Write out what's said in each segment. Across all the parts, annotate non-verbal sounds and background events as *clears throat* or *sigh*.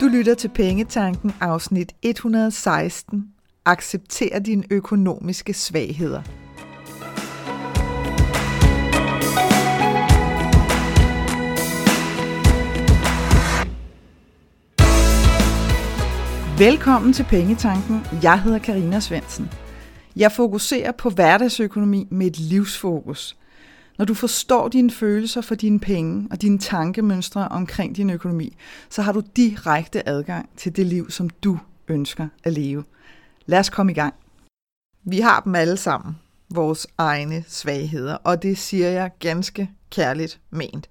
Du lytter til Pengetanken afsnit 116. Accepter dine økonomiske svagheder. Velkommen til Pengetanken. Jeg hedder Karina Svensen. Jeg fokuserer på hverdagsøkonomi med et livsfokus – når du forstår dine følelser for dine penge og dine tankemønstre omkring din økonomi, så har du direkte adgang til det liv, som du ønsker at leve. Lad os komme i gang. Vi har dem alle sammen, vores egne svagheder, og det siger jeg ganske kærligt ment.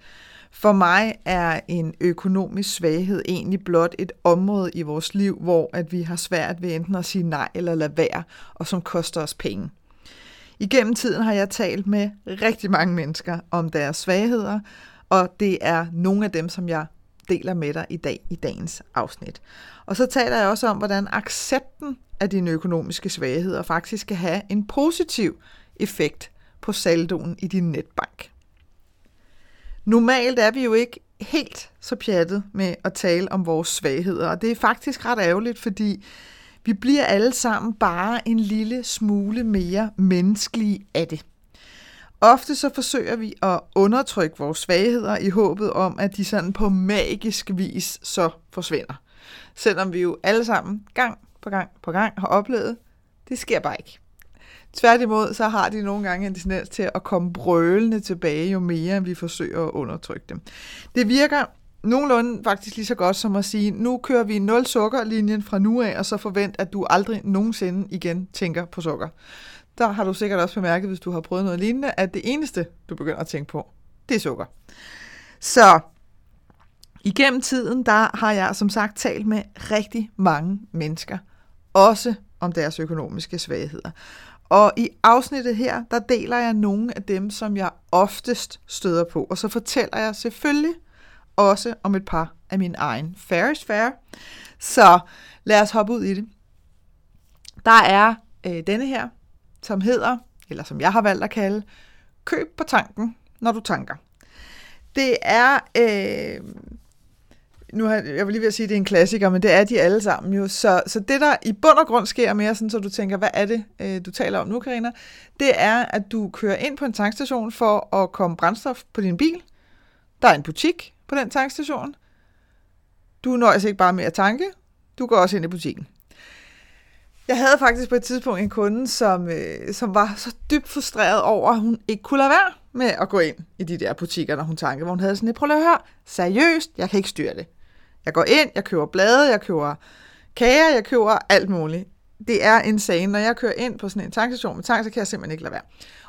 For mig er en økonomisk svaghed egentlig blot et område i vores liv, hvor at vi har svært ved enten at sige nej eller lade være, og som koster os penge. Igennem tiden har jeg talt med rigtig mange mennesker om deres svagheder, og det er nogle af dem, som jeg deler med dig i dag i dagens afsnit. Og så taler jeg også om, hvordan accepten af dine økonomiske svagheder faktisk kan have en positiv effekt på saldoen i din netbank. Normalt er vi jo ikke helt så pjattet med at tale om vores svagheder, og det er faktisk ret ærgerligt, fordi vi bliver alle sammen bare en lille smule mere menneskelige af det. Ofte så forsøger vi at undertrykke vores svagheder i håbet om, at de sådan på magisk vis så forsvinder. Selvom vi jo alle sammen gang på gang på gang har oplevet, det sker bare ikke. Tværtimod så har de nogle gange en tendens til at komme brølende tilbage, jo mere vi forsøger at undertrykke dem. Det virker nogenlunde faktisk lige så godt som at sige, nu kører vi nul sukkerlinjen fra nu af, og så forvent, at du aldrig nogensinde igen tænker på sukker. Der har du sikkert også bemærket, hvis du har prøvet noget lignende, at det eneste, du begynder at tænke på, det er sukker. Så igennem tiden, der har jeg som sagt talt med rigtig mange mennesker, også om deres økonomiske svagheder. Og i afsnittet her, der deler jeg nogle af dem, som jeg oftest støder på, og så fortæller jeg selvfølgelig også om et par af min egen Ferris fair. Så lad os hoppe ud i det. Der er øh, denne her, som hedder, eller som jeg har valgt at kalde, køb på tanken, når du tanker. Det er, øh, nu har jeg vil lige ved at sige, at det er en klassiker, men det er de alle sammen jo. Så, så det, der i bund og grund sker mere, sådan, så du tænker, hvad er det, øh, du taler om nu, Karina? Det er, at du kører ind på en tankstation for at komme brændstof på din bil. Der er en butik, på den tankstation. Du nøjes ikke bare med at tanke, du går også ind i butikken. Jeg havde faktisk på et tidspunkt en kunde, som, øh, som var så dybt frustreret over, at hun ikke kunne lade være med at gå ind i de der butikker, når hun tankede, hvor hun havde sådan, prøv at høre, seriøst, jeg kan ikke styre det. Jeg går ind, jeg køber blade, jeg køber kager, jeg køber alt muligt. Det er insane. Når jeg kører ind på sådan en tankstation med tank, så kan jeg simpelthen ikke lade være.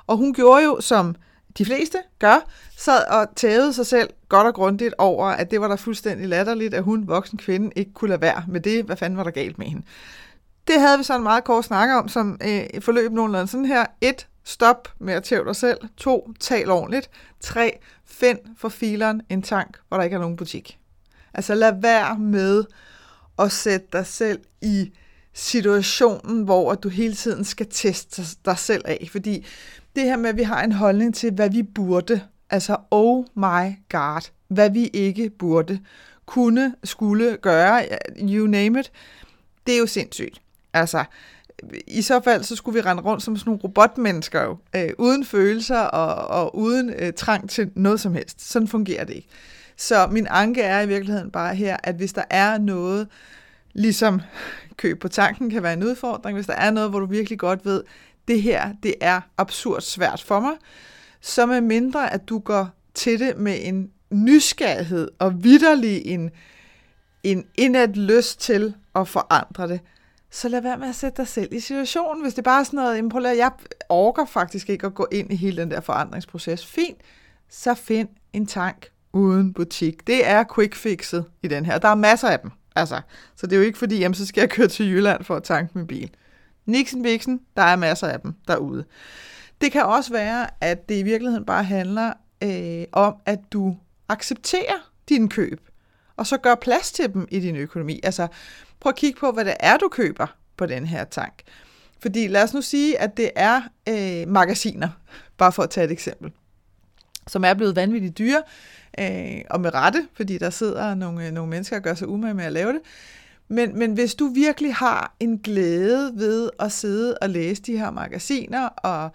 Og hun gjorde jo, som de fleste gør, sad og tævede sig selv godt og grundigt over, at det var der fuldstændig latterligt, at hun, voksen kvinde, ikke kunne lade være med det. Hvad fanden var der galt med hende? Det havde vi så en meget kort snak om, som øh, forløb nogenlunde sådan her. Et, stop med at tæve dig selv. To, tal ordentligt. Tre, find for fileren en tank, hvor der ikke er nogen butik. Altså lad være med at sætte dig selv i situationen, hvor du hele tiden skal teste dig selv af. Fordi det her med, at vi har en holdning til, hvad vi burde, altså oh my god, hvad vi ikke burde, kunne, skulle gøre, you name it, det er jo sindssygt. Altså, i så fald, så skulle vi rende rundt som sådan nogle robotmennesker jo, øh, uden følelser og, og uden øh, trang til noget som helst. Sådan fungerer det ikke. Så min anke er i virkeligheden bare her, at hvis der er noget, ligesom køb på tanken kan være en udfordring, hvis der er noget, hvor du virkelig godt ved, det her, det er absurd svært for mig, så med mindre, at du går til det med en nysgerrighed og vidderlig en, en indad lyst til at forandre det, så lad være med at sætte dig selv i situationen. Hvis det bare er sådan noget, prøv at jeg orker faktisk ikke at gå ind i hele den der forandringsproces. Fint, så find en tank uden butik. Det er quick fixet i den her. Der er masser af dem. Altså, så det er jo ikke fordi, jamen, så skal jeg køre til Jylland for at tanke min bil. Nixon Bixen, der er masser af dem derude. Det kan også være, at det i virkeligheden bare handler øh, om, at du accepterer din køb, og så gør plads til dem i din økonomi. Altså, prøv at kigge på, hvad det er, du køber på den her tank. Fordi lad os nu sige, at det er øh, magasiner, bare for at tage et eksempel. som er blevet vanvittigt dyre, øh, og med rette, fordi der sidder nogle, øh, nogle mennesker og gør sig umage med at lave det. Men, men hvis du virkelig har en glæde ved at sidde og læse de her magasiner, og,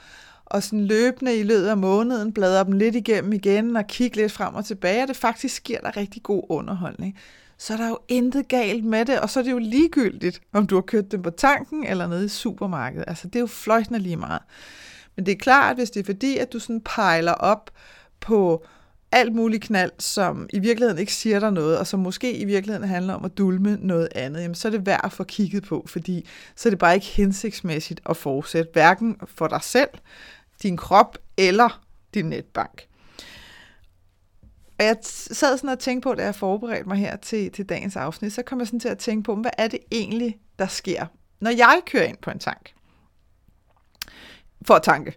og sådan løbende i løbet af måneden bladre dem lidt igennem igen, og kigge lidt frem og tilbage, og det faktisk giver dig rigtig god underholdning, så er der jo intet galt med det, og så er det jo ligegyldigt, om du har købt dem på tanken eller nede i supermarkedet. Altså, det er jo fløjtende lige meget. Men det er klart, hvis det er fordi, at du sådan pejler op på alt muligt knald, som i virkeligheden ikke siger dig noget, og som måske i virkeligheden handler om at dulme noget andet, jamen så er det værd at få kigget på, fordi så er det bare ikke hensigtsmæssigt at fortsætte, hverken for dig selv, din krop eller din netbank. Og jeg sad sådan og tænkte på, da jeg forberedte mig her til, til dagens afsnit, så kom jeg sådan til at tænke på, hvad er det egentlig, der sker, når jeg kører ind på en tank? For at tanke.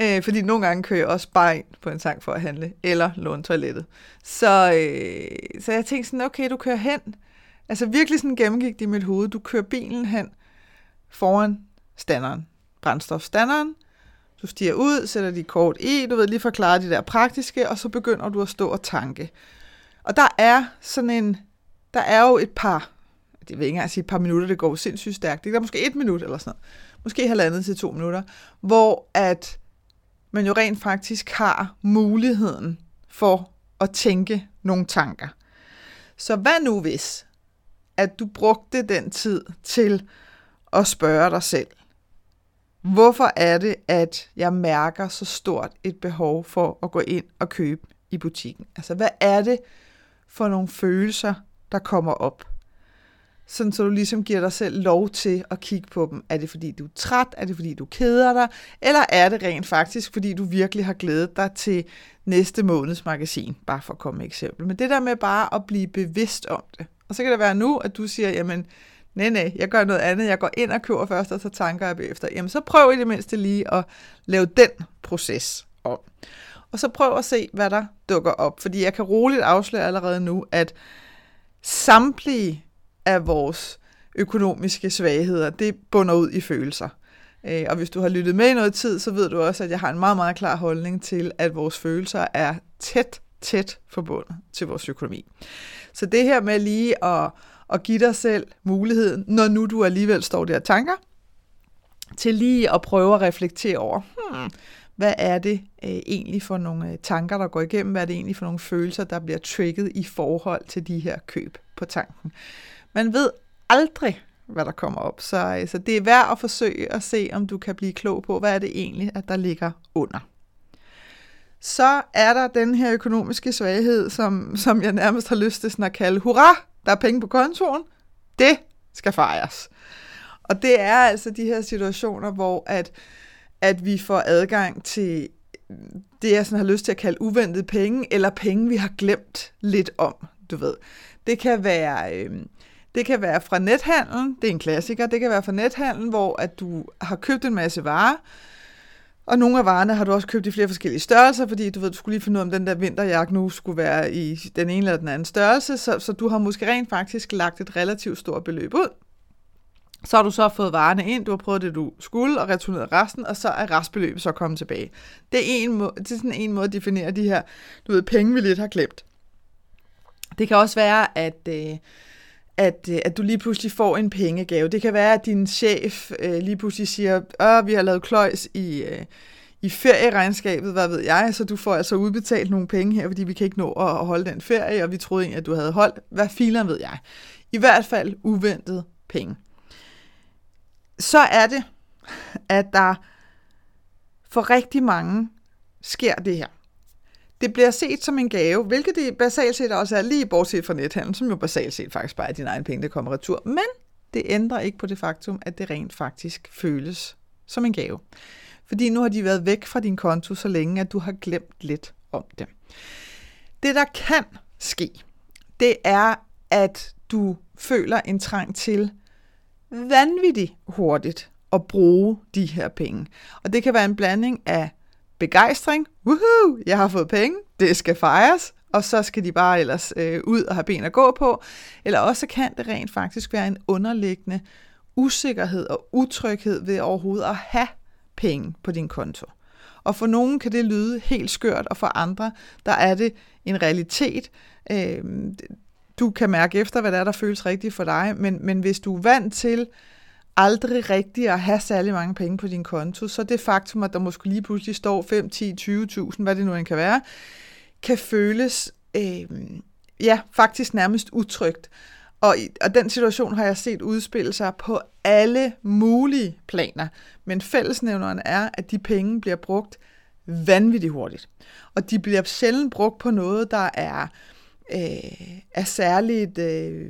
Øh, fordi nogle gange kører jeg også bare ind på en tank for at handle, eller låne toilettet. Så, øh, så jeg tænkte sådan, okay, du kører hen. Altså virkelig sådan gennemgik det i mit hoved. Du kører bilen hen foran standeren, brændstofstanderen. Du stiger ud, sætter dit kort i, du ved lige forklare de der praktiske, og så begynder du at stå og tanke. Og der er sådan en, der er jo et par, det vil ikke engang sige et par minutter, det går sindssygt stærkt. Det er måske et minut eller sådan noget. Måske halvandet til to minutter, hvor at man jo rent faktisk har muligheden for at tænke nogle tanker. Så hvad nu hvis, at du brugte den tid til at spørge dig selv, hvorfor er det, at jeg mærker så stort et behov for at gå ind og købe i butikken? Altså, hvad er det for nogle følelser, der kommer op? Sådan så du ligesom giver dig selv lov til at kigge på dem. Er det fordi, du er træt? Er det fordi, du keder dig? Eller er det rent faktisk, fordi du virkelig har glædet dig til næste måneds magasin? Bare for at komme med eksempel. Men det der med bare at blive bevidst om det. Og så kan det være nu, at du siger, jamen, nej, nej, jeg gør noget andet. Jeg går ind og køber først, og så tanker jeg bagefter. Jamen, så prøv i det mindste lige at lave den proces om. Og så prøv at se, hvad der dukker op. Fordi jeg kan roligt afsløre allerede nu, at samtlige af vores økonomiske svagheder, det bunder ud i følelser. Øh, og hvis du har lyttet med i noget tid, så ved du også, at jeg har en meget, meget klar holdning til, at vores følelser er tæt, tæt forbundet til vores økonomi. Så det her med lige at, at give dig selv muligheden, når nu du alligevel står der og tanker, til lige at prøve at reflektere over, hmm, hvad er det øh, egentlig for nogle øh, tanker, der går igennem? Hvad er det egentlig for nogle følelser, der bliver trigget i forhold til de her køb på tanken? Man ved aldrig, hvad der kommer op, så, øh, så det er værd at forsøge at se, om du kan blive klog på, hvad er det egentlig, at der ligger under. Så er der den her økonomiske svaghed, som, som jeg nærmest har lyst til sådan at kalde, hurra, der er penge på kontoen, det skal fejres. Og det er altså de her situationer, hvor at, at vi får adgang til det, jeg sådan har lyst til at kalde uventede penge, eller penge, vi har glemt lidt om, du ved. Det kan være øh, det kan være fra nethandlen, det er en klassiker, det kan være fra nethandlen, hvor at du har købt en masse varer, og nogle af varerne har du også købt i flere forskellige størrelser, fordi du ved, du skulle lige finde ud af, om den der vinterjakke nu skulle være i den ene eller den anden størrelse, så, så du har måske rent faktisk lagt et relativt stort beløb ud. Så har du så fået varerne ind, du har prøvet det, du skulle, og returneret resten, og så er restbeløbet så kommet tilbage. Det er, en må- det er sådan en måde at definere de her, du ved, penge, vi lidt har glemt. Det kan også være, at... Øh, at, øh, at du lige pludselig får en pengegave. Det kan være, at din chef øh, lige pludselig siger, at vi har lavet kløjs i, øh, i ferieregnskabet, hvad ved jeg, så du får altså udbetalt nogle penge her, fordi vi kan ikke nå at holde den ferie, og vi troede egentlig, at du havde holdt. Hvad filen ved jeg? I hvert fald uventet penge. Så er det, at der for rigtig mange sker det her. Det bliver set som en gave, hvilket det basalt set også er lige bortset fra nethandel, som jo basalt set faktisk bare er dine egne penge, der kommer retur. Men det ændrer ikke på det faktum, at det rent faktisk føles som en gave. Fordi nu har de været væk fra din konto så længe, at du har glemt lidt om dem. Det, der kan ske, det er, at du føler en trang til vanvittigt hurtigt at bruge de her penge. Og det kan være en blanding af begejstring, woohoo, jeg har fået penge, det skal fejres, og så skal de bare ellers øh, ud og have ben at gå på. Eller også kan det rent faktisk være en underliggende usikkerhed og utryghed ved overhovedet at have penge på din konto. Og for nogen kan det lyde helt skørt, og for andre, der er det en realitet. Øh, du kan mærke efter, hvad der er, der føles rigtigt for dig, men, men hvis du er vant til aldrig rigtigt at have særlig mange penge på din konto, så det faktum, at der måske lige pludselig står 5, 10, 20.000, hvad det nu end kan være, kan føles øh, ja, faktisk nærmest utrygt. Og, og den situation har jeg set udspille sig på alle mulige planer. Men fællesnævneren er, at de penge bliver brugt vanvittigt hurtigt. Og de bliver sjældent brugt på noget, der er øh, Øh, er særligt, øh,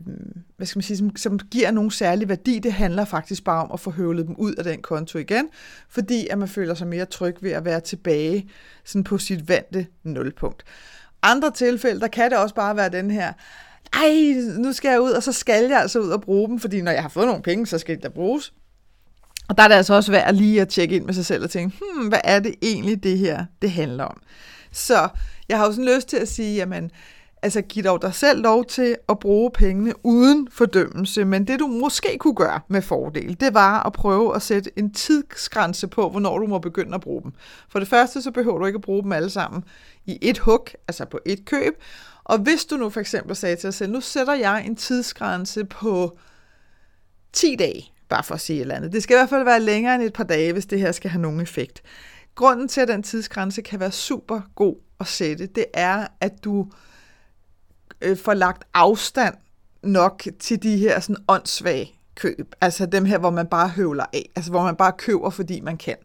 hvad skal man sige, som, som giver nogen særlig værdi. Det handler faktisk bare om at få høvlet dem ud af den konto igen, fordi at man føler sig mere tryg ved at være tilbage sådan på sit vante nulpunkt. Andre tilfælde, der kan det også bare være den her, ej, nu skal jeg ud, og så skal jeg altså ud og bruge dem, fordi når jeg har fået nogle penge, så skal de da bruges. Og der er det altså også værd lige at tjekke ind med sig selv og tænke, hmm, hvad er det egentlig, det her det handler om? Så jeg har jo sådan lyst til at sige, jamen, altså giv dog dig selv lov til at bruge pengene uden fordømmelse, men det du måske kunne gøre med fordel, det var at prøve at sætte en tidsgrænse på, hvornår du må begynde at bruge dem. For det første, så behøver du ikke at bruge dem alle sammen i et hug, altså på et køb, og hvis du nu for eksempel sagde til dig selv, nu sætter jeg en tidsgrænse på 10 dage, bare for at sige et eller andet. Det skal i hvert fald være længere end et par dage, hvis det her skal have nogen effekt. Grunden til, at den tidsgrænse kan være super god at sætte, det er, at du øh, får lagt afstand nok til de her sådan åndssvage køb. Altså dem her, hvor man bare høvler af. Altså hvor man bare køber, fordi man kan.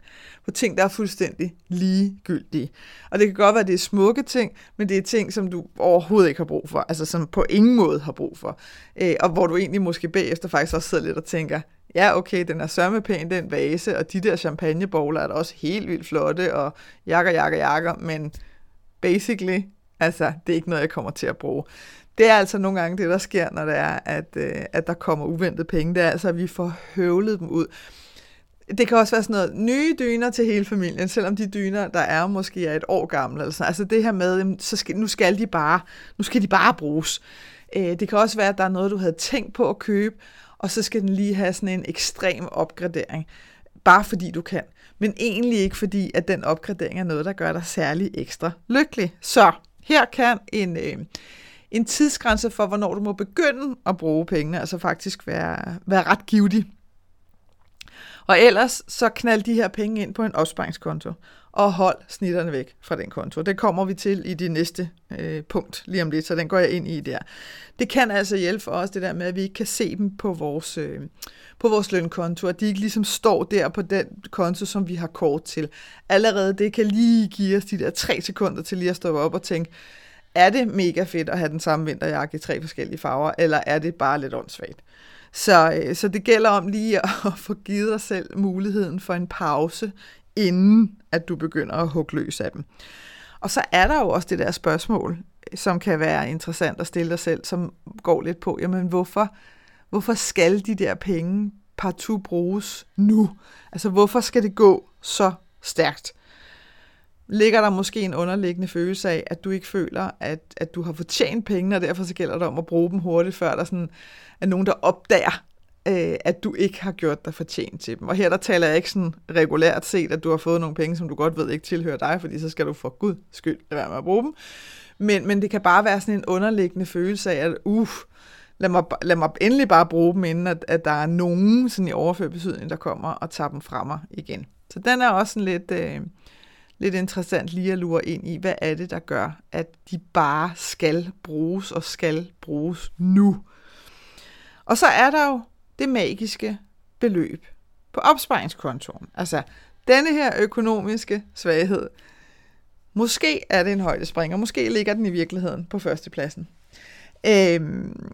På ting, der er fuldstændig ligegyldige. Og det kan godt være, at det er smukke ting, men det er ting, som du overhovedet ikke har brug for. Altså som på ingen måde har brug for. Øh, og hvor du egentlig måske bagefter faktisk også sidder lidt og tænker, ja okay, den er sørmepæn, den vase, og de der champagnebowler er da også helt vildt flotte, og jakker, jakker, jakker, men basically, altså det er ikke noget, jeg kommer til at bruge det er altså nogle gange det, der sker, når det er, at, øh, at der kommer uventet penge. Det er altså, at vi får høvlet dem ud. Det kan også være sådan noget nye dyner til hele familien, selvom de dyner, der er måske er et år gamle. Eller sådan. Altså det her med, så skal, nu skal de bare, nu skal de bare bruges. Øh, det kan også være, at der er noget, du havde tænkt på at købe, og så skal den lige have sådan en ekstrem opgradering. Bare fordi du kan. Men egentlig ikke fordi, at den opgradering er noget, der gør dig særlig ekstra lykkelig. Så her kan en, øh, en tidsgrænse for, hvornår du må begynde at bruge pengene, altså faktisk være, være ret givetig. Og ellers så knald de her penge ind på en opsparingskonto, og hold snitterne væk fra den konto. Det kommer vi til i det næste øh, punkt lige om lidt, så den går jeg ind i der. Det kan altså hjælpe for os, det der med, at vi ikke kan se dem på vores, øh, på vores lønkonto, at de ikke ligesom står der på den konto, som vi har kort til. Allerede det kan lige give os de der tre sekunder til lige at stoppe op og tænke, er det mega fedt at have den samme vinterjakke i tre forskellige farver, eller er det bare lidt åndssvagt? Så, øh, så det gælder om lige *laughs* at få givet dig selv muligheden for en pause, inden at du begynder at hugge løs af dem. Og så er der jo også det der spørgsmål, som kan være interessant at stille dig selv, som går lidt på, jamen hvorfor, hvorfor skal de der penge partout bruges nu? Altså hvorfor skal det gå så stærkt? Ligger der måske en underliggende følelse af, at du ikke føler, at, at du har fortjent pengene, og derfor så gælder det om at bruge dem hurtigt, før der sådan er nogen, der opdager, øh, at du ikke har gjort dig fortjent til dem. Og her der taler jeg ikke sådan regulært set, at du har fået nogle penge, som du godt ved ikke tilhører dig, fordi så skal du for gud skyld lade være med at bruge dem. Men, men det kan bare være sådan en underliggende følelse af, at uh, lad mig, lad mig endelig bare bruge dem, inden at, at der er nogen sådan i overført betydning, der kommer og tager dem fra mig igen. Så den er også sådan lidt... Øh, lidt interessant lige at lure ind i, hvad er det, der gør, at de bare skal bruges og skal bruges nu. Og så er der jo det magiske beløb på opsparingskontoen. Altså denne her økonomiske svaghed. Måske er det en højdespringer, måske ligger den i virkeligheden på førstepladsen. Øhm,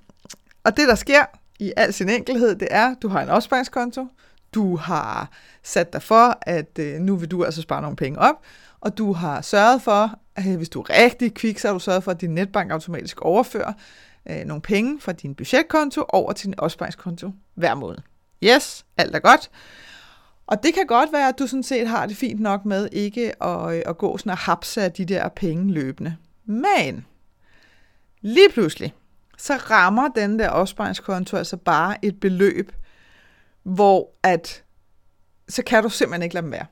og det, der sker i al sin enkelhed, det er, at du har en opsparingskonto, du har sat dig for, at øh, nu vil du altså spare nogle penge op, og du har sørget for, at hvis du er rigtig kvik, så har du sørget for, at din netbank automatisk overfører øh, nogle penge fra din budgetkonto over til din opsparingskonto hver måned. Yes, alt er godt. Og det kan godt være, at du sådan set har det fint nok med ikke at, øh, at gå sådan og hapse af de der penge løbende. Men lige pludselig, så rammer den der opsparingskonto altså bare et beløb, hvor at, så kan du simpelthen ikke lade dem være.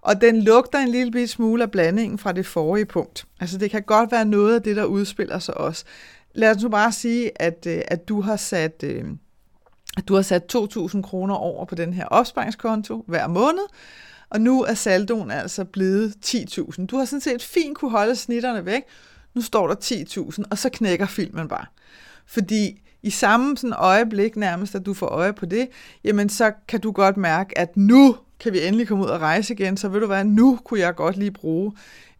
Og den lugter en lille smule af blandingen fra det forrige punkt. Altså det kan godt være noget af det, der udspiller sig også. Lad os nu bare sige, at, øh, at du har sat... Øh, at du har sat 2.000 kroner over på den her opsparingskonto hver måned, og nu er saldoen altså blevet 10.000. Du har sådan set fint kunne holde snitterne væk. Nu står der 10.000, og så knækker filmen bare. Fordi i samme sådan øjeblik nærmest, at du får øje på det, jamen så kan du godt mærke, at nu kan vi endelig komme ud og rejse igen, så vil du være, nu kunne jeg godt lige bruge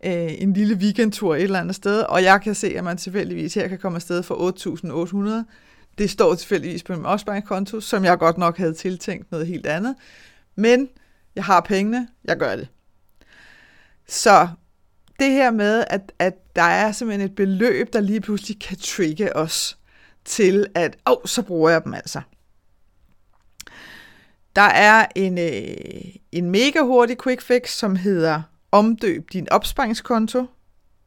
øh, en lille weekendtur et eller andet sted, og jeg kan se, at man tilfældigvis her kan komme afsted for 8.800. Det står tilfældigvis på min opsparingskonto, som jeg godt nok havde tiltænkt noget helt andet. Men jeg har pengene, jeg gør det. Så det her med, at, at der er simpelthen et beløb, der lige pludselig kan trigge os til, at åh, oh, så bruger jeg dem altså. Der er en, øh, en mega hurtig quick fix, som hedder omdøb din opsparingskonto.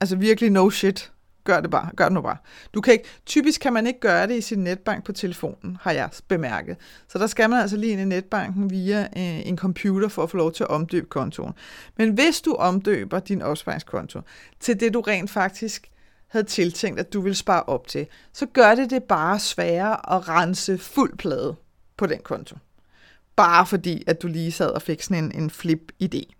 Altså virkelig no shit. Gør det bare. Gør det nu bare. Du kan ikke, typisk kan man ikke gøre det i sin netbank på telefonen, har jeg bemærket. Så der skal man altså lige ind i netbanken via øh, en computer for at få lov til at omdøbe kontoen. Men hvis du omdøber din opsparingskonto til det, du rent faktisk havde tiltænkt, at du vil spare op til, så gør det det bare sværere at rense fuld plade på den konto. Bare fordi, at du lige sad og fik sådan en, en flip-idé.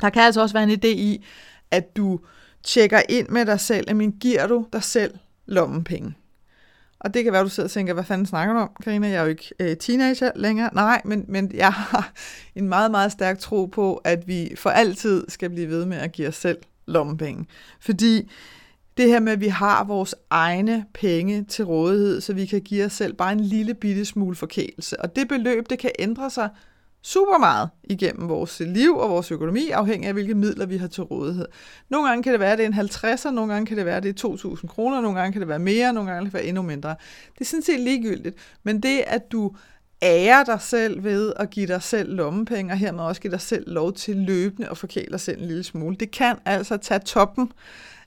Der kan altså også være en idé i, at du tjekker ind med dig selv, men giver du dig selv lommepenge? Og det kan være, at du sidder og tænker, hvad fanden snakker du om, Karina? Jeg er jo ikke øh, teenager længere. Nej, men, men jeg har en meget, meget stærk tro på, at vi for altid skal blive ved med at give os selv lommepenge. Fordi det her med, at vi har vores egne penge til rådighed, så vi kan give os selv bare en lille bitte smule forkælelse. Og det beløb, det kan ændre sig super meget igennem vores liv og vores økonomi, afhængig af hvilke midler vi har til rådighed. Nogle gange kan det være, at det er en 50'er, nogle gange kan det være, at det er 2.000 kroner, nogle gange kan det være mere, nogle gange kan det være endnu mindre. Det er sådan set ligegyldigt, men det, at du ærer dig selv ved at give dig selv lommepenge, og hermed også give dig selv lov til løbende at forkæle dig selv en lille smule, det kan altså tage toppen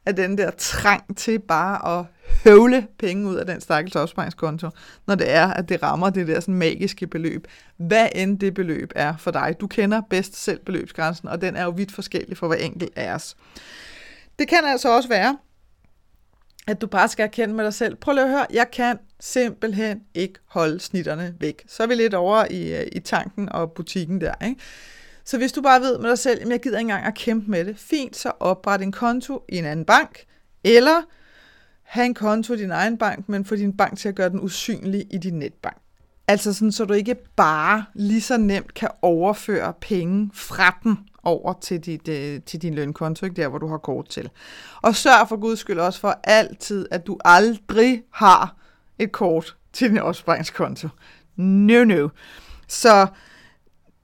af den der trang til bare at høvle penge ud af den stakkels opsparingskonto, når det er, at det rammer det der sådan magiske beløb. Hvad end det beløb er for dig. Du kender bedst selv beløbsgrænsen, og den er jo vidt forskellig for hver enkelt af os. Det kan altså også være, at du bare skal erkende med dig selv, prøv lige at høre, jeg kan simpelthen ikke holde snitterne væk. Så er vi lidt over i, øh, i tanken og butikken der, ikke? Så hvis du bare ved med dig selv, at jeg gider ikke engang at kæmpe med det, fint, så opret en konto i en anden bank, eller have en konto i din egen bank, men få din bank til at gøre den usynlig i din netbank. Altså sådan, så du ikke bare lige så nemt kan overføre penge fra den over til, dit, øh, til din lønkonto, ikke der, hvor du har kort til. Og sørg for guds skyld også for altid, at du aldrig har et kort til din opsparingskonto. No, no. Så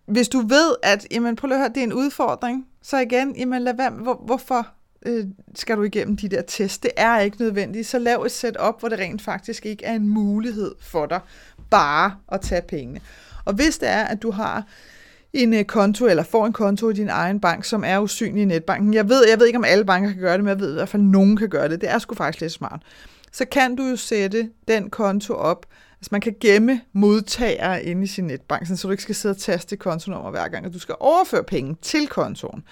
hvis du ved, at jamen, prøv at høre, det er en udfordring, så igen, jamen, lad være, hvor, hvorfor øh, skal du igennem de der test? Det er ikke nødvendigt. Så lav et setup, hvor det rent faktisk ikke er en mulighed for dig bare at tage pengene. Og hvis det er, at du har en øh, konto, eller får en konto i din egen bank, som er usynlig i netbanken. Jeg ved, jeg ved ikke, om alle banker kan gøre det, men jeg ved i hvert fald, at nogen kan gøre det. Det er sgu faktisk lidt smart. Så kan du jo sætte den konto op, Altså man kan gemme modtagere inde i sin netbank, så du ikke skal sidde og taste kontonummer hver gang, at du skal overføre penge til kontoen.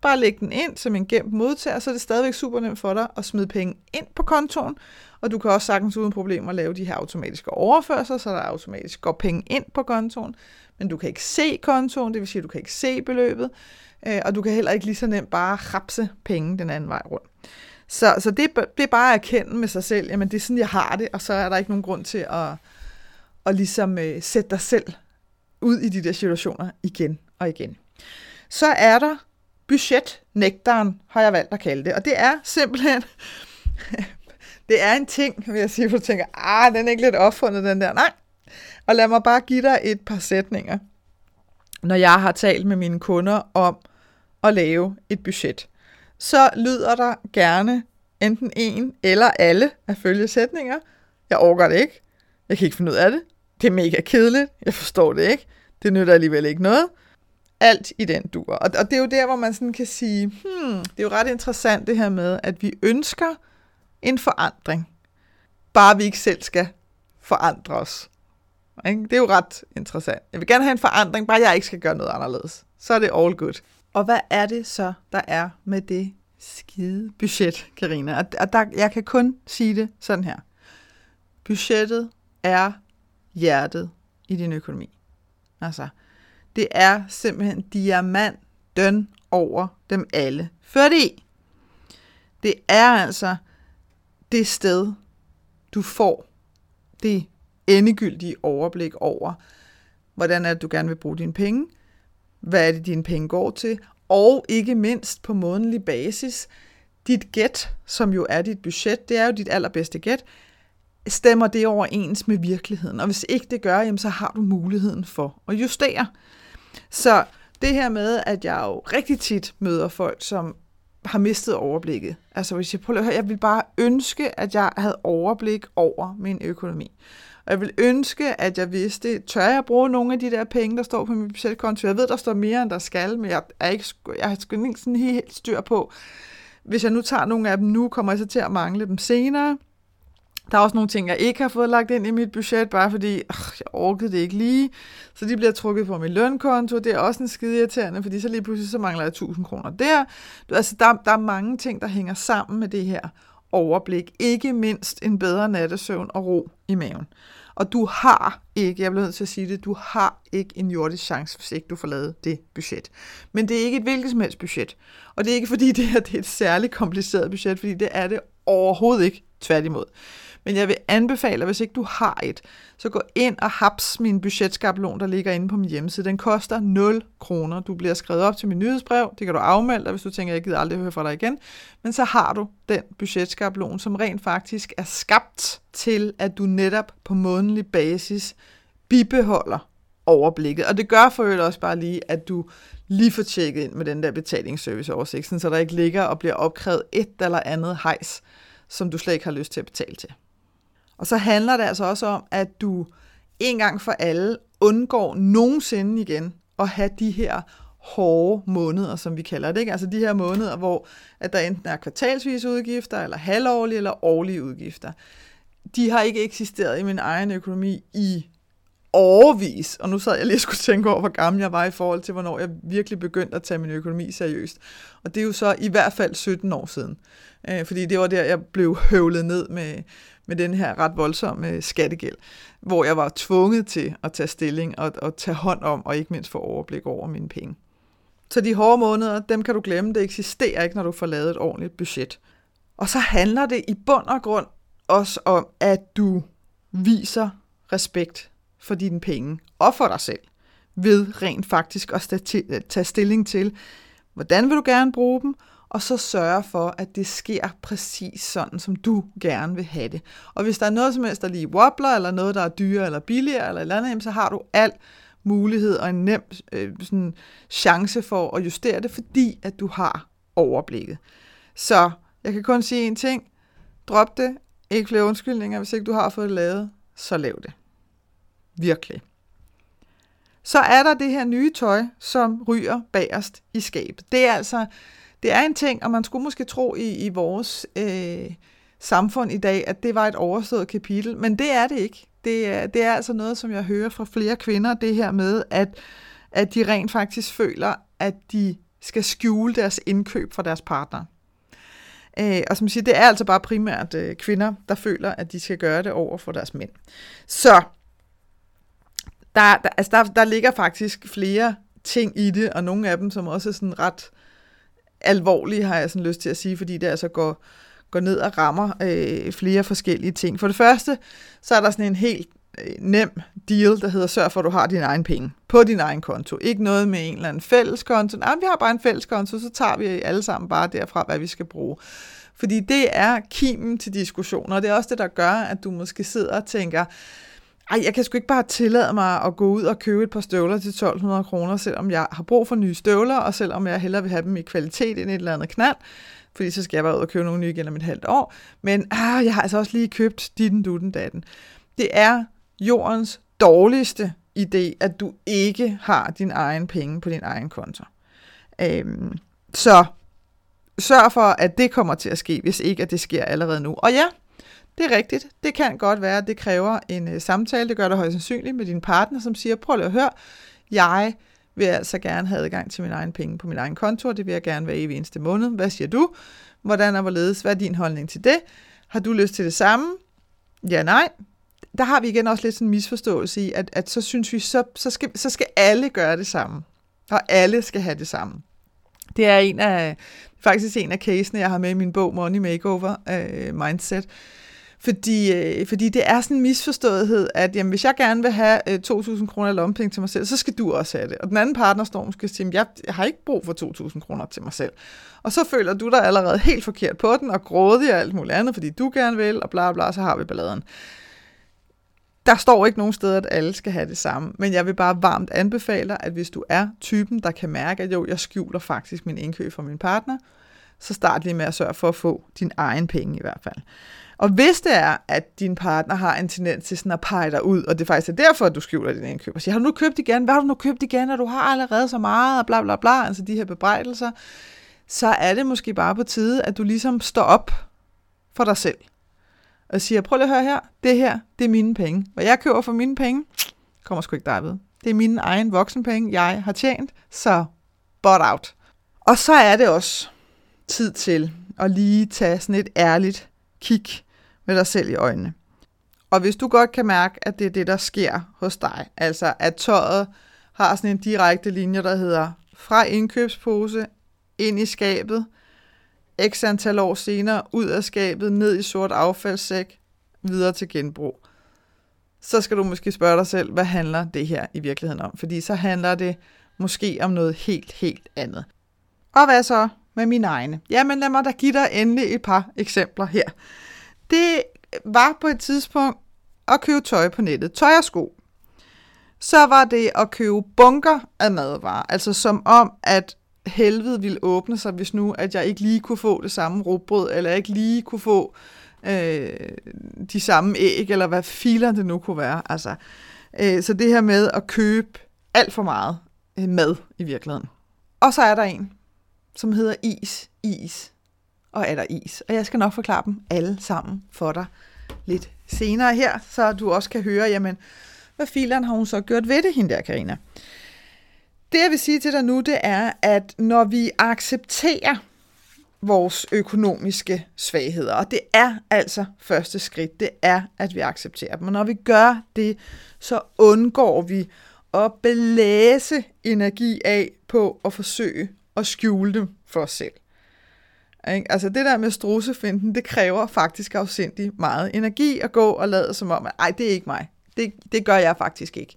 Bare læg den ind som en gemt modtager, så er det stadigvæk super nemt for dig at smide penge ind på kontoen, og du kan også sagtens uden problemer lave de her automatiske overførsler, så der automatisk går penge ind på kontoen, men du kan ikke se kontoen, det vil sige, at du kan ikke se beløbet, øh, og du kan heller ikke lige så nemt bare rapse penge den anden vej rundt. Så, så det, det er bare at erkende med sig selv, jamen det er sådan, jeg har det, og så er der ikke nogen grund til at, at ligesom øh, sætte dig selv ud i de der situationer igen og igen. Så er der budgetnægteren, har jeg valgt at kalde det, og det er simpelthen, *laughs* det er en ting, vil jeg sige, hvor du tænker, ah, den er ikke lidt opfundet, den der. Nej, og lad mig bare give dig et par sætninger, når jeg har talt med mine kunder om at lave et budget så lyder der gerne enten en eller alle af følgesætninger. Jeg overgår det ikke. Jeg kan ikke finde ud af det. Det er mega kedeligt. Jeg forstår det ikke. Det nytter alligevel ikke noget. Alt i den dur. Og, og det er jo der, hvor man sådan kan sige, hmm, det er jo ret interessant det her med, at vi ønsker en forandring. Bare vi ikke selv skal forandre os. Det er jo ret interessant. Jeg vil gerne have en forandring, bare jeg ikke skal gøre noget anderledes. Så er det all good. Og hvad er det så, der er med det skide budget, Karina? Og der, jeg kan kun sige det sådan her. Budgettet er hjertet i din økonomi. Altså, det er simpelthen diamant døn over dem alle. Fordi det er altså det sted, du får det endegyldige overblik over, hvordan er det, du gerne vil bruge dine penge, hvad er det, dine penge går til, og ikke mindst på månedlig basis, dit gæt, som jo er dit budget, det er jo dit allerbedste gæt, stemmer det overens med virkeligheden. Og hvis ikke det gør, jamen, så har du muligheden for at justere. Så det her med, at jeg jo rigtig tit møder folk, som har mistet overblikket. Altså hvis jeg prøver at høre, jeg vil bare ønske, at jeg havde overblik over min økonomi. Og jeg vil ønske, at jeg vidste, tør jeg bruge nogle af de der penge, der står på min budgetkonto? Jeg ved, der står mere, end der skal, men jeg, er ikke, jeg har sgu ikke sådan helt styr på. Hvis jeg nu tager nogle af dem nu, kommer jeg så til at mangle dem senere. Der er også nogle ting, jeg ikke har fået lagt ind i mit budget, bare fordi øh, jeg orkede det ikke lige. Så de bliver trukket på min lønkonto. Det er også en skide irriterende, fordi så lige pludselig så mangler jeg 1000 kroner der. Altså, der, der er mange ting, der hænger sammen med det her overblik. Ikke mindst en bedre nattesøvn og ro i maven. Og du har ikke, jeg bliver nødt til at sige det, du har ikke en jordisk chance, hvis ikke du får lavet det budget. Men det er ikke et hvilket som helst budget. Og det er ikke fordi, *laughs* det her det er et særligt kompliceret budget, fordi det er det overhovedet ikke, tværtimod. Men jeg vil anbefale, hvis ikke du har et, så gå ind og haps min budgetskabelon, der ligger inde på min hjemmeside. Den koster 0 kroner. Du bliver skrevet op til min nyhedsbrev. Det kan du afmelde dig, hvis du tænker, jeg gider aldrig høre fra dig igen. Men så har du den budgetskabelon, som rent faktisk er skabt til, at du netop på månedlig basis bibeholder overblikket. Og det gør for øvrigt også bare lige, at du lige får tjekket ind med den der betalingsserviceoversigt, så der ikke ligger og bliver opkrævet et eller andet hejs, som du slet ikke har lyst til at betale til. Og så handler det altså også om, at du en gang for alle undgår nogensinde igen at have de her hårde måneder, som vi kalder det. Ikke? Altså de her måneder, hvor at der enten er kvartalsvise udgifter, eller halvårlige eller årlige udgifter. De har ikke eksisteret i min egen økonomi i overvis, og nu sad jeg lige og skulle tænke over, hvor gammel jeg var i forhold til, hvornår jeg virkelig begyndte at tage min økonomi seriøst. Og det er jo så i hvert fald 17 år siden. Øh, fordi det var der, jeg blev høvlet ned med, med den her ret voldsomme øh, skattegæld, hvor jeg var tvunget til at tage stilling og, og tage hånd om, og ikke mindst få overblik over mine penge. Så de hårde måneder, dem kan du glemme, det eksisterer ikke, når du får lavet et ordentligt budget. Og så handler det i bund og grund også om, at du viser respekt for dine penge og for dig selv, ved rent faktisk at tage stilling til, hvordan vil du gerne bruge dem, og så sørge for, at det sker præcis sådan, som du gerne vil have det. Og hvis der er noget som helst, der lige wobbler, eller noget, der er dyrere eller billigere, eller et eller andet, så har du al mulighed og en nem øh, sådan, chance for at justere det, fordi at du har overblikket. Så jeg kan kun sige en ting. Drop det. Ikke flere undskyldninger. Hvis ikke du har fået det lavet, så lav det. Virkelig. Så er der det her nye tøj, som ryger bagerst i skabet. Det er altså det er en ting, og man skulle måske tro i, i vores øh, samfund i dag, at det var et overstået kapitel, men det er det ikke. Det er, det er altså noget, som jeg hører fra flere kvinder, det her med, at, at de rent faktisk føler, at de skal skjule deres indkøb for deres partner. Øh, og som siger, det er altså bare primært øh, kvinder, der føler, at de skal gøre det over for deres mænd. Så der, der, altså der, der ligger faktisk flere ting i det, og nogle af dem, som også er sådan ret alvorlige, har jeg sådan lyst til at sige, fordi det altså går, går ned og rammer øh, flere forskellige ting. For det første, så er der sådan en helt øh, nem deal, der hedder sørg for, at du har dine egne penge på din egen konto. Ikke noget med en eller anden fælles konto. Nej, vi har bare en fælles konto, så tager vi alle sammen bare derfra, hvad vi skal bruge. Fordi det er kimen til diskussioner, og det er også det, der gør, at du måske sidder og tænker, ej, jeg kan sgu ikke bare tillade mig at gå ud og købe et par støvler til 1200 kroner, selvom jeg har brug for nye støvler, og selvom jeg hellere vil have dem i kvalitet end et eller andet knald, fordi så skal jeg bare ud og købe nogle nye igen om et halvt år. Men ah, jeg har altså også lige købt ditten, dutten, datten. Det er jordens dårligste idé, at du ikke har din egen penge på din egen konto. Øhm, så sørg for, at det kommer til at ske, hvis ikke at det sker allerede nu. Og ja, det er rigtigt. Det kan godt være, at det kræver en øh, samtale. Det gør det højst sandsynligt med din partner, som siger, prøv lige at høre, jeg vil altså gerne have adgang til min egen penge på min egen konto, og det vil jeg gerne hver evig eneste måned. Hvad siger du? Hvordan er hvorledes? Hvad er din holdning til det? Har du lyst til det samme? Ja, nej. Der har vi igen også lidt sådan en misforståelse i, at, at så synes vi, så, så, skal, så skal alle gøre det samme. Og alle skal have det samme. Det er en af, faktisk en af casene, jeg har med i min bog Money Makeover uh, Mindset. Fordi, øh, fordi det er sådan en misforståethed, at jamen, hvis jeg gerne vil have øh, 2.000 kroner i lommepenge til mig selv, så skal du også have det. Og den anden partner står måske og siger, jeg, jeg har ikke brug for 2.000 kroner til mig selv. Og så føler du dig allerede helt forkert på den, og grådig og alt muligt andet, fordi du gerne vil, og bla bla, så har vi balladen. Der står ikke nogen steder, at alle skal have det samme, men jeg vil bare varmt anbefale dig, at hvis du er typen, der kan mærke, at jo, jeg skjuler faktisk min indkøb for min partner, så start lige med at sørge for at få din egen penge i hvert fald. Og hvis det er, at din partner har en tendens til sådan at pege dig ud, og det faktisk er derfor, at du skjuler din indkøb, og siger, har du nu købt igen? Hvad har du nu købt igen? Og du har allerede så meget, og bla bla bla, altså de her bebrejdelser, så er det måske bare på tide, at du ligesom står op for dig selv. Og siger, prøv lige at høre her, det her, det er mine penge. Hvad jeg køber for mine penge, kommer sgu ikke dig ved. Det er mine egen voksenpenge, jeg har tjent, så bot out. Og så er det også tid til at lige tage sådan et ærligt kig med dig selv i øjnene. Og hvis du godt kan mærke, at det er det, der sker hos dig, altså at tøjet har sådan en direkte linje, der hedder fra indkøbspose ind i skabet, x antal år senere, ud af skabet, ned i sort affaldssæk, videre til genbrug. Så skal du måske spørge dig selv, hvad handler det her i virkeligheden om? Fordi så handler det måske om noget helt, helt andet. Og hvad så med mine egne? Jamen lad mig da give dig endelig et par eksempler her det var på et tidspunkt at købe tøj på nettet. Tøj og sko. Så var det at købe bunker af madvarer. Altså som om, at helvede ville åbne sig, hvis nu, at jeg ikke lige kunne få det samme råbrød, eller ikke lige kunne få øh, de samme æg, eller hvad filer det nu kunne være. Altså, øh, så det her med at købe alt for meget øh, mad i virkeligheden. Og så er der en, som hedder is, is, og er der is. Og jeg skal nok forklare dem alle sammen for dig lidt senere her, så du også kan høre, jamen, hvad fileren har hun så gjort ved det, hende der, Karina? Det, jeg vil sige til dig nu, det er, at når vi accepterer vores økonomiske svagheder, og det er altså første skridt, det er, at vi accepterer dem. Og når vi gør det, så undgår vi at belæse energi af på at forsøge at skjule dem for os selv. Ikke? Altså det der med strusefinden, det kræver faktisk afsindig meget energi at gå og lade som om, at ej, det er ikke mig. Det, det gør jeg faktisk ikke.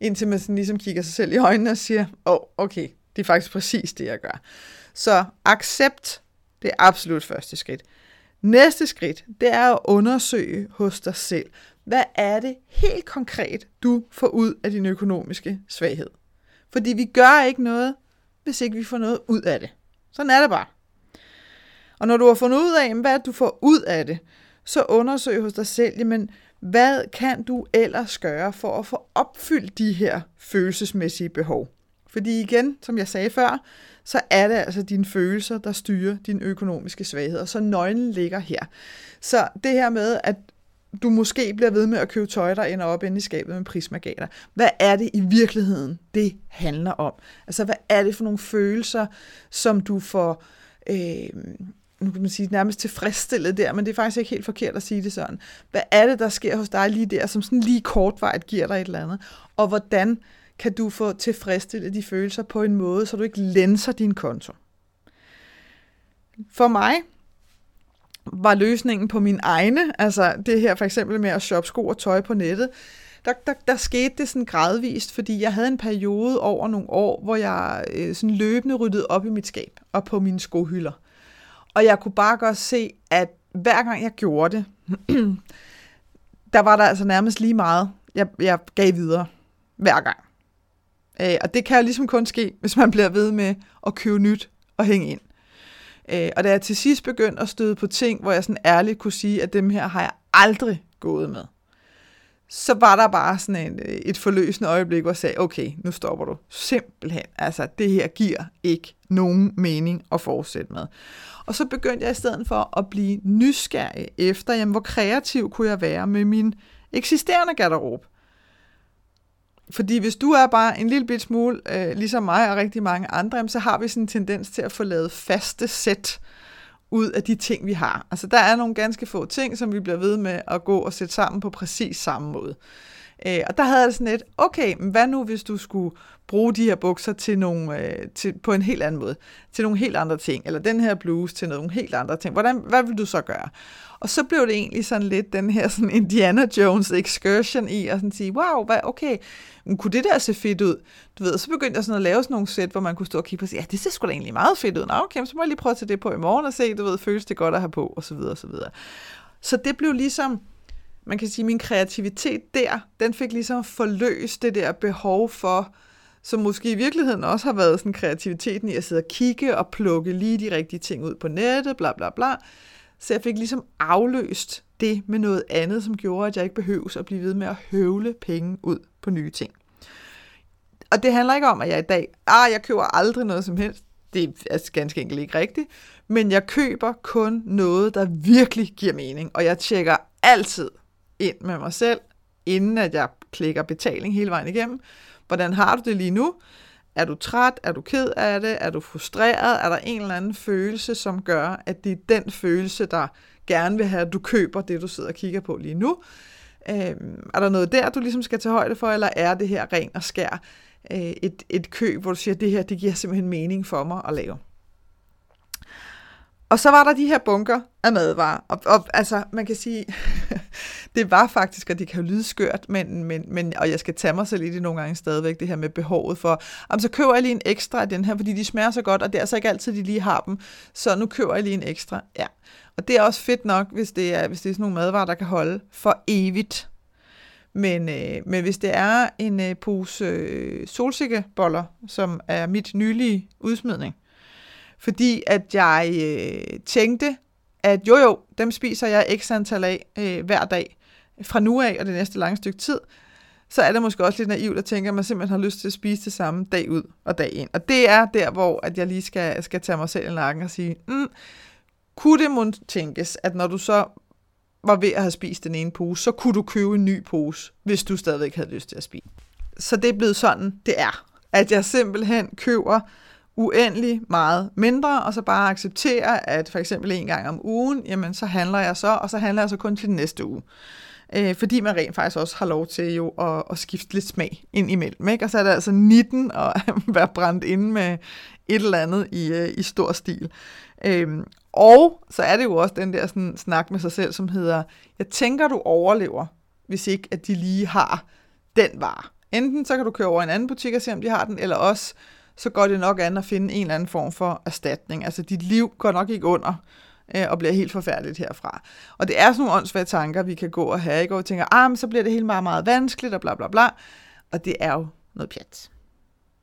Indtil man sådan ligesom kigger sig selv i øjnene og siger, åh, oh, okay, det er faktisk præcis det, jeg gør. Så accept, det er absolut første skridt. Næste skridt, det er at undersøge hos dig selv, hvad er det helt konkret, du får ud af din økonomiske svaghed? Fordi vi gør ikke noget, hvis ikke vi får noget ud af det. Sådan er det bare. Og når du har fundet ud af, hvad du får ud af det, så undersøg hos dig selv, jamen, hvad kan du ellers gøre for at få opfyldt de her følelsesmæssige behov? Fordi igen, som jeg sagde før, så er det altså dine følelser, der styrer din økonomiske svaghed, og så nøglen ligger her. Så det her med, at du måske bliver ved med at købe tøj, der ender op inde i skabet med prismagater. Hvad er det i virkeligheden, det handler om? Altså, hvad er det for nogle følelser, som du får øh, nu kan man sige, nærmest tilfredsstillet der, men det er faktisk ikke helt forkert at sige det sådan. Hvad er det, der sker hos dig lige der, som sådan lige kortvejt giver dig et eller andet? Og hvordan kan du få tilfredsstillet de følelser på en måde, så du ikke lænser din konto? For mig var løsningen på min egne, altså det her for eksempel med at shoppe sko og tøj på nettet, der, der, der skete det sådan gradvist, fordi jeg havde en periode over nogle år, hvor jeg øh, sådan løbende ryddede op i mit skab og på mine skohylder. Og jeg kunne bare godt se, at hver gang jeg gjorde det, *clears throat* der var der altså nærmest lige meget, jeg, jeg gav videre hver gang. Øh, og det kan jo ligesom kun ske, hvis man bliver ved med at købe nyt og hænge ind. Øh, og da jeg til sidst begyndte at støde på ting, hvor jeg sådan ærligt kunne sige, at dem her har jeg aldrig gået med, så var der bare sådan en, øh, et forløsende øjeblik, hvor jeg sagde, okay, nu stopper du. Simpelthen. Altså, det her giver ikke nogen mening at fortsætte med. Og så begyndte jeg i stedet for at blive nysgerrig efter, jamen, hvor kreativ kunne jeg være med min eksisterende garderobe. fordi hvis du er bare en lille bit smule, øh, ligesom mig og rigtig mange andre, så har vi sådan en tendens til at få lavet faste sæt ud af de ting, vi har. Altså der er nogle ganske få ting, som vi bliver ved med at gå og sætte sammen på præcis samme måde. Øh, og der havde jeg sådan lidt, okay, men hvad nu hvis du skulle bruge de her bukser til nogle, øh, til, på en helt anden måde, til nogle helt andre ting, eller den her bluse til nogle helt andre ting. Hvordan, hvad vil du så gøre? Og så blev det egentlig sådan lidt den her sådan Indiana Jones excursion i og sådan sige, wow, hvad, okay, men kunne det der se fedt ud? Du ved, så begyndte jeg sådan at lave sådan nogle sæt, hvor man kunne stå og kigge på og sige, ja, det ser sgu da egentlig meget fedt ud. Nå, okay, så må jeg lige prøve at tage det på i morgen og se, du ved, føles det godt at have på, og så videre, og så videre. Så det blev ligesom, man kan sige, min kreativitet der, den fik ligesom forløst det der behov for, som måske i virkeligheden også har været sådan kreativiteten i at sidde og kigge og plukke lige de rigtige ting ud på nettet, bla bla bla. Så jeg fik ligesom afløst det med noget andet, som gjorde, at jeg ikke behøves at blive ved med at høvle penge ud på nye ting. Og det handler ikke om, at jeg i dag, ah, jeg køber aldrig noget som helst. Det er ganske enkelt ikke rigtigt. Men jeg køber kun noget, der virkelig giver mening. Og jeg tjekker altid ind med mig selv, inden at jeg klikker betaling hele vejen igennem. Hvordan har du det lige nu? Er du træt? Er du ked af det? Er du frustreret? Er der en eller anden følelse, som gør, at det er den følelse, der gerne vil have, at du køber det, du sidder og kigger på lige nu? Øhm, er der noget der, du ligesom skal tage højde for, eller er det her ren og skær øh, et, et køb, hvor du siger, at det her det giver simpelthen mening for mig at lave? Og så var der de her bunker af madvarer. Og, og altså, man kan sige, *laughs* det var faktisk, og det kan jo lyde skørt, men, men, men, og jeg skal tage mig selv i det nogle gange stadigvæk, det her med behovet for, om så køber jeg lige en ekstra af den her, fordi de smager så godt, og det er altså ikke altid, de lige har dem, så nu køber jeg lige en ekstra. Ja. Og det er også fedt nok, hvis det er, hvis det er sådan nogle madvarer, der kan holde for evigt. Men, øh, men hvis det er en øh, pose øh, solsikkeboller, som er mit nylige udsmidning, fordi at jeg øh, tænkte, at jo jo, dem spiser jeg x antal af øh, hver dag fra nu af og det næste lange stykke tid, så er det måske også lidt naivt at tænke, at man simpelthen har lyst til at spise det samme dag ud og dag ind. Og det er der, hvor at jeg lige skal, skal tage mig selv i nakken og sige, mm, kunne det måske tænkes, at når du så var ved at have spist den ene pose, så kunne du købe en ny pose, hvis du stadigvæk havde lyst til at spise. Så det er blevet sådan, det er. At jeg simpelthen køber uendelig meget mindre, og så bare acceptere, at for eksempel en gang om ugen, jamen så handler jeg så, og så handler jeg så kun til næste uge. Øh, fordi man rent faktisk også har lov til jo at, at skifte lidt smag ind imellem. Ikke? Og så er det altså 19 *laughs* at være brændt inde med et eller andet i, øh, i stor stil. Øh, og så er det jo også den der sådan, snak med sig selv, som hedder, jeg tænker, du overlever, hvis ikke at de lige har den vare. Enten så kan du køre over en anden butik og se, om de har den, eller også så går det nok an at finde en eller anden form for erstatning. Altså dit liv går nok ikke under øh, og bliver helt forfærdeligt herfra. Og det er sådan nogle åndssvage tanker, vi kan gå og have, ikke? og tænker, ah, men så bliver det helt meget, meget vanskeligt, og bla bla bla. Og det er jo noget pjat.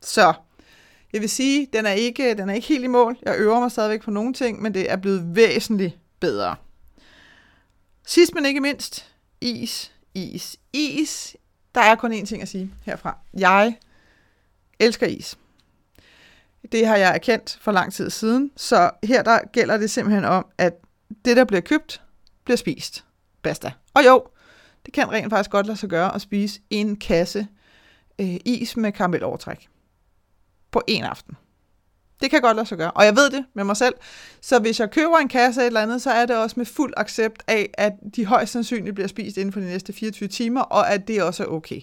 Så jeg vil sige, den er ikke, den er ikke helt i mål. Jeg øver mig stadigvæk på nogle ting, men det er blevet væsentligt bedre. Sidst men ikke mindst, is, is, is. Der er kun én ting at sige herfra. Jeg elsker is. Det har jeg erkendt for lang tid siden, så her der gælder det simpelthen om, at det, der bliver købt, bliver spist. Basta. Og jo, det kan rent faktisk godt lade sig gøre at spise en kasse øh, is med karamelovertræk på en aften. Det kan godt lade sig gøre, og jeg ved det med mig selv. Så hvis jeg køber en kasse af et eller andet, så er det også med fuld accept af, at de højst sandsynligt bliver spist inden for de næste 24 timer, og at det også er okay.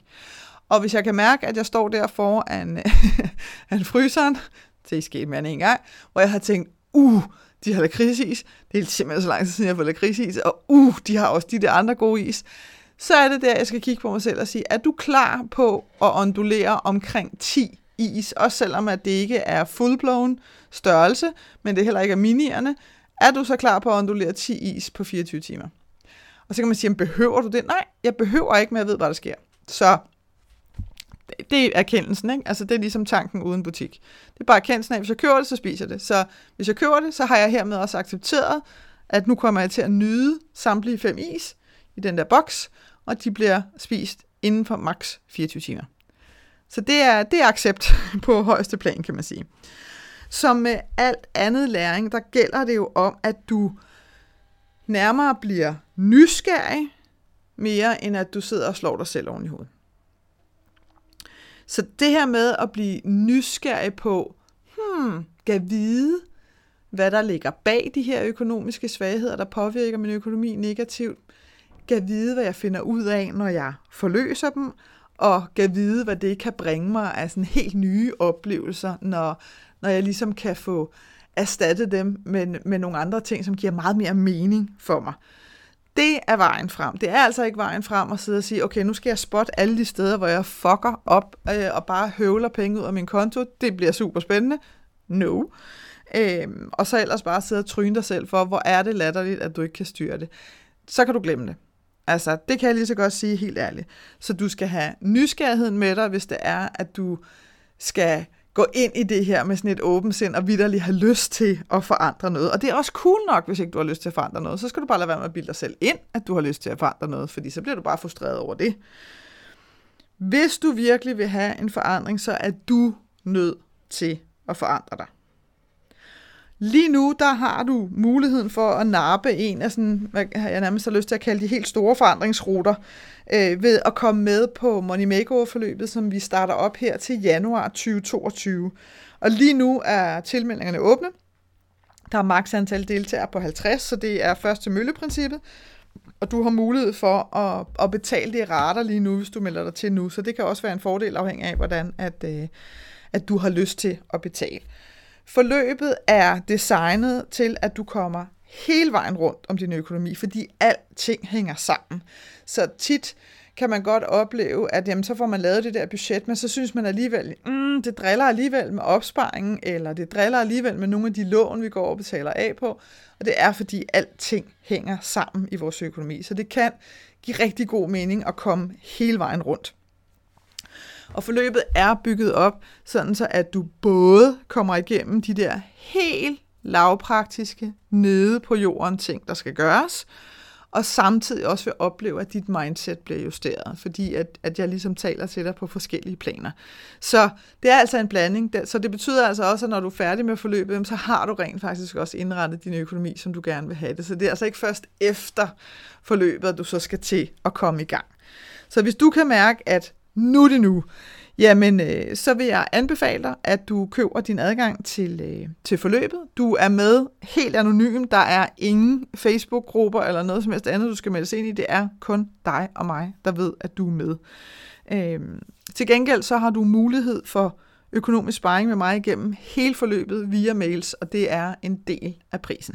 Og hvis jeg kan mærke, at jeg står der foran *laughs* en fryseren, det er sket mere end en gang, hvor jeg har tænkt, uh, de har lakridsis, det er simpelthen så lang tid siden, jeg har fået lakridsis, og uh, de har også de der andre gode is, så er det der, jeg skal kigge på mig selv og sige, er du klar på at ondulere omkring 10 is, også selvom at det ikke er fullblown størrelse, men det heller ikke er minierne, er du så klar på at ondulere 10 is på 24 timer? Og så kan man sige, behøver du det? Nej, jeg behøver ikke, men jeg ved, hvad der sker. Så det er erkendelsen, ikke? Altså det er ligesom tanken uden butik. Det er bare erkendelsen af, at hvis jeg køber det, så spiser jeg det. Så hvis jeg køber det, så har jeg hermed også accepteret, at nu kommer jeg til at nyde samtlige fem is i den der boks, og de bliver spist inden for maks 24 timer. Så det er, det er accept *laughs* på højeste plan, kan man sige. Som med alt andet læring, der gælder det jo om, at du nærmere bliver nysgerrig, mere end at du sidder og slår dig selv oven i hovedet. Så det her med at blive nysgerrig på, hmm, kan vide, hvad der ligger bag de her økonomiske svagheder, der påvirker min økonomi negativt, kan vide, hvad jeg finder ud af, når jeg forløser dem, og kan vide, hvad det kan bringe mig af sådan helt nye oplevelser, når, når jeg ligesom kan få erstattet dem med, med nogle andre ting, som giver meget mere mening for mig. Det er vejen frem. Det er altså ikke vejen frem at sidde og sige, okay, nu skal jeg spotte alle de steder, hvor jeg fucker op øh, og bare høvler penge ud af min konto. Det bliver super spændende. No. Øh, og så ellers bare sidde og tryne dig selv for, hvor er det latterligt, at du ikke kan styre det. Så kan du glemme det. Altså, det kan jeg lige så godt sige helt ærligt. Så du skal have nysgerrigheden med dig, hvis det er, at du skal gå ind i det her med sådan et åbent sind og vidderligt have lyst til at forandre noget. Og det er også cool nok, hvis ikke du har lyst til at forandre noget. Så skal du bare lade være med at bilde dig selv ind, at du har lyst til at forandre noget, fordi så bliver du bare frustreret over det. Hvis du virkelig vil have en forandring, så er du nødt til at forandre dig. Lige nu, der har du muligheden for at nappe en af sådan, hvad jeg nærmest har lyst til at kalde de helt store forandringsruter, øh, ved at komme med på Money Makeover-forløbet, som vi starter op her til januar 2022. Og lige nu er tilmeldingerne åbne. Der er maks antal deltagere på 50, så det er først til mølleprincippet. Og du har mulighed for at, at betale det rater lige nu, hvis du melder dig til nu. Så det kan også være en fordel afhængig af, hvordan at, øh, at du har lyst til at betale. Forløbet er designet til, at du kommer hele vejen rundt om din økonomi, fordi alting hænger sammen. Så tit kan man godt opleve, at jamen, så får man lavet det der budget, men så synes man alligevel, mm, det driller alligevel med opsparingen, eller det driller alligevel med nogle af de lån, vi går og betaler af på. Og det er, fordi alting hænger sammen i vores økonomi. Så det kan give rigtig god mening at komme hele vejen rundt. Og forløbet er bygget op, sådan så at du både kommer igennem de der helt lavpraktiske, nede på jorden ting, der skal gøres, og samtidig også vil opleve, at dit mindset bliver justeret, fordi at, at jeg ligesom taler til dig på forskellige planer. Så det er altså en blanding. Så det betyder altså også, at når du er færdig med forløbet, så har du rent faktisk også indrettet din økonomi, som du gerne vil have det. Så det er altså ikke først efter forløbet, at du så skal til at komme i gang. Så hvis du kan mærke, at nu er det nu, jamen øh, så vil jeg anbefale dig, at du køber din adgang til, øh, til forløbet. Du er med helt anonym. Der er ingen Facebook-grupper eller noget som helst andet, du skal melde sig ind i. Det er kun dig og mig, der ved, at du er med. Øh, til gengæld så har du mulighed for økonomisk sparring med mig igennem hele forløbet via mails, og det er en del af prisen.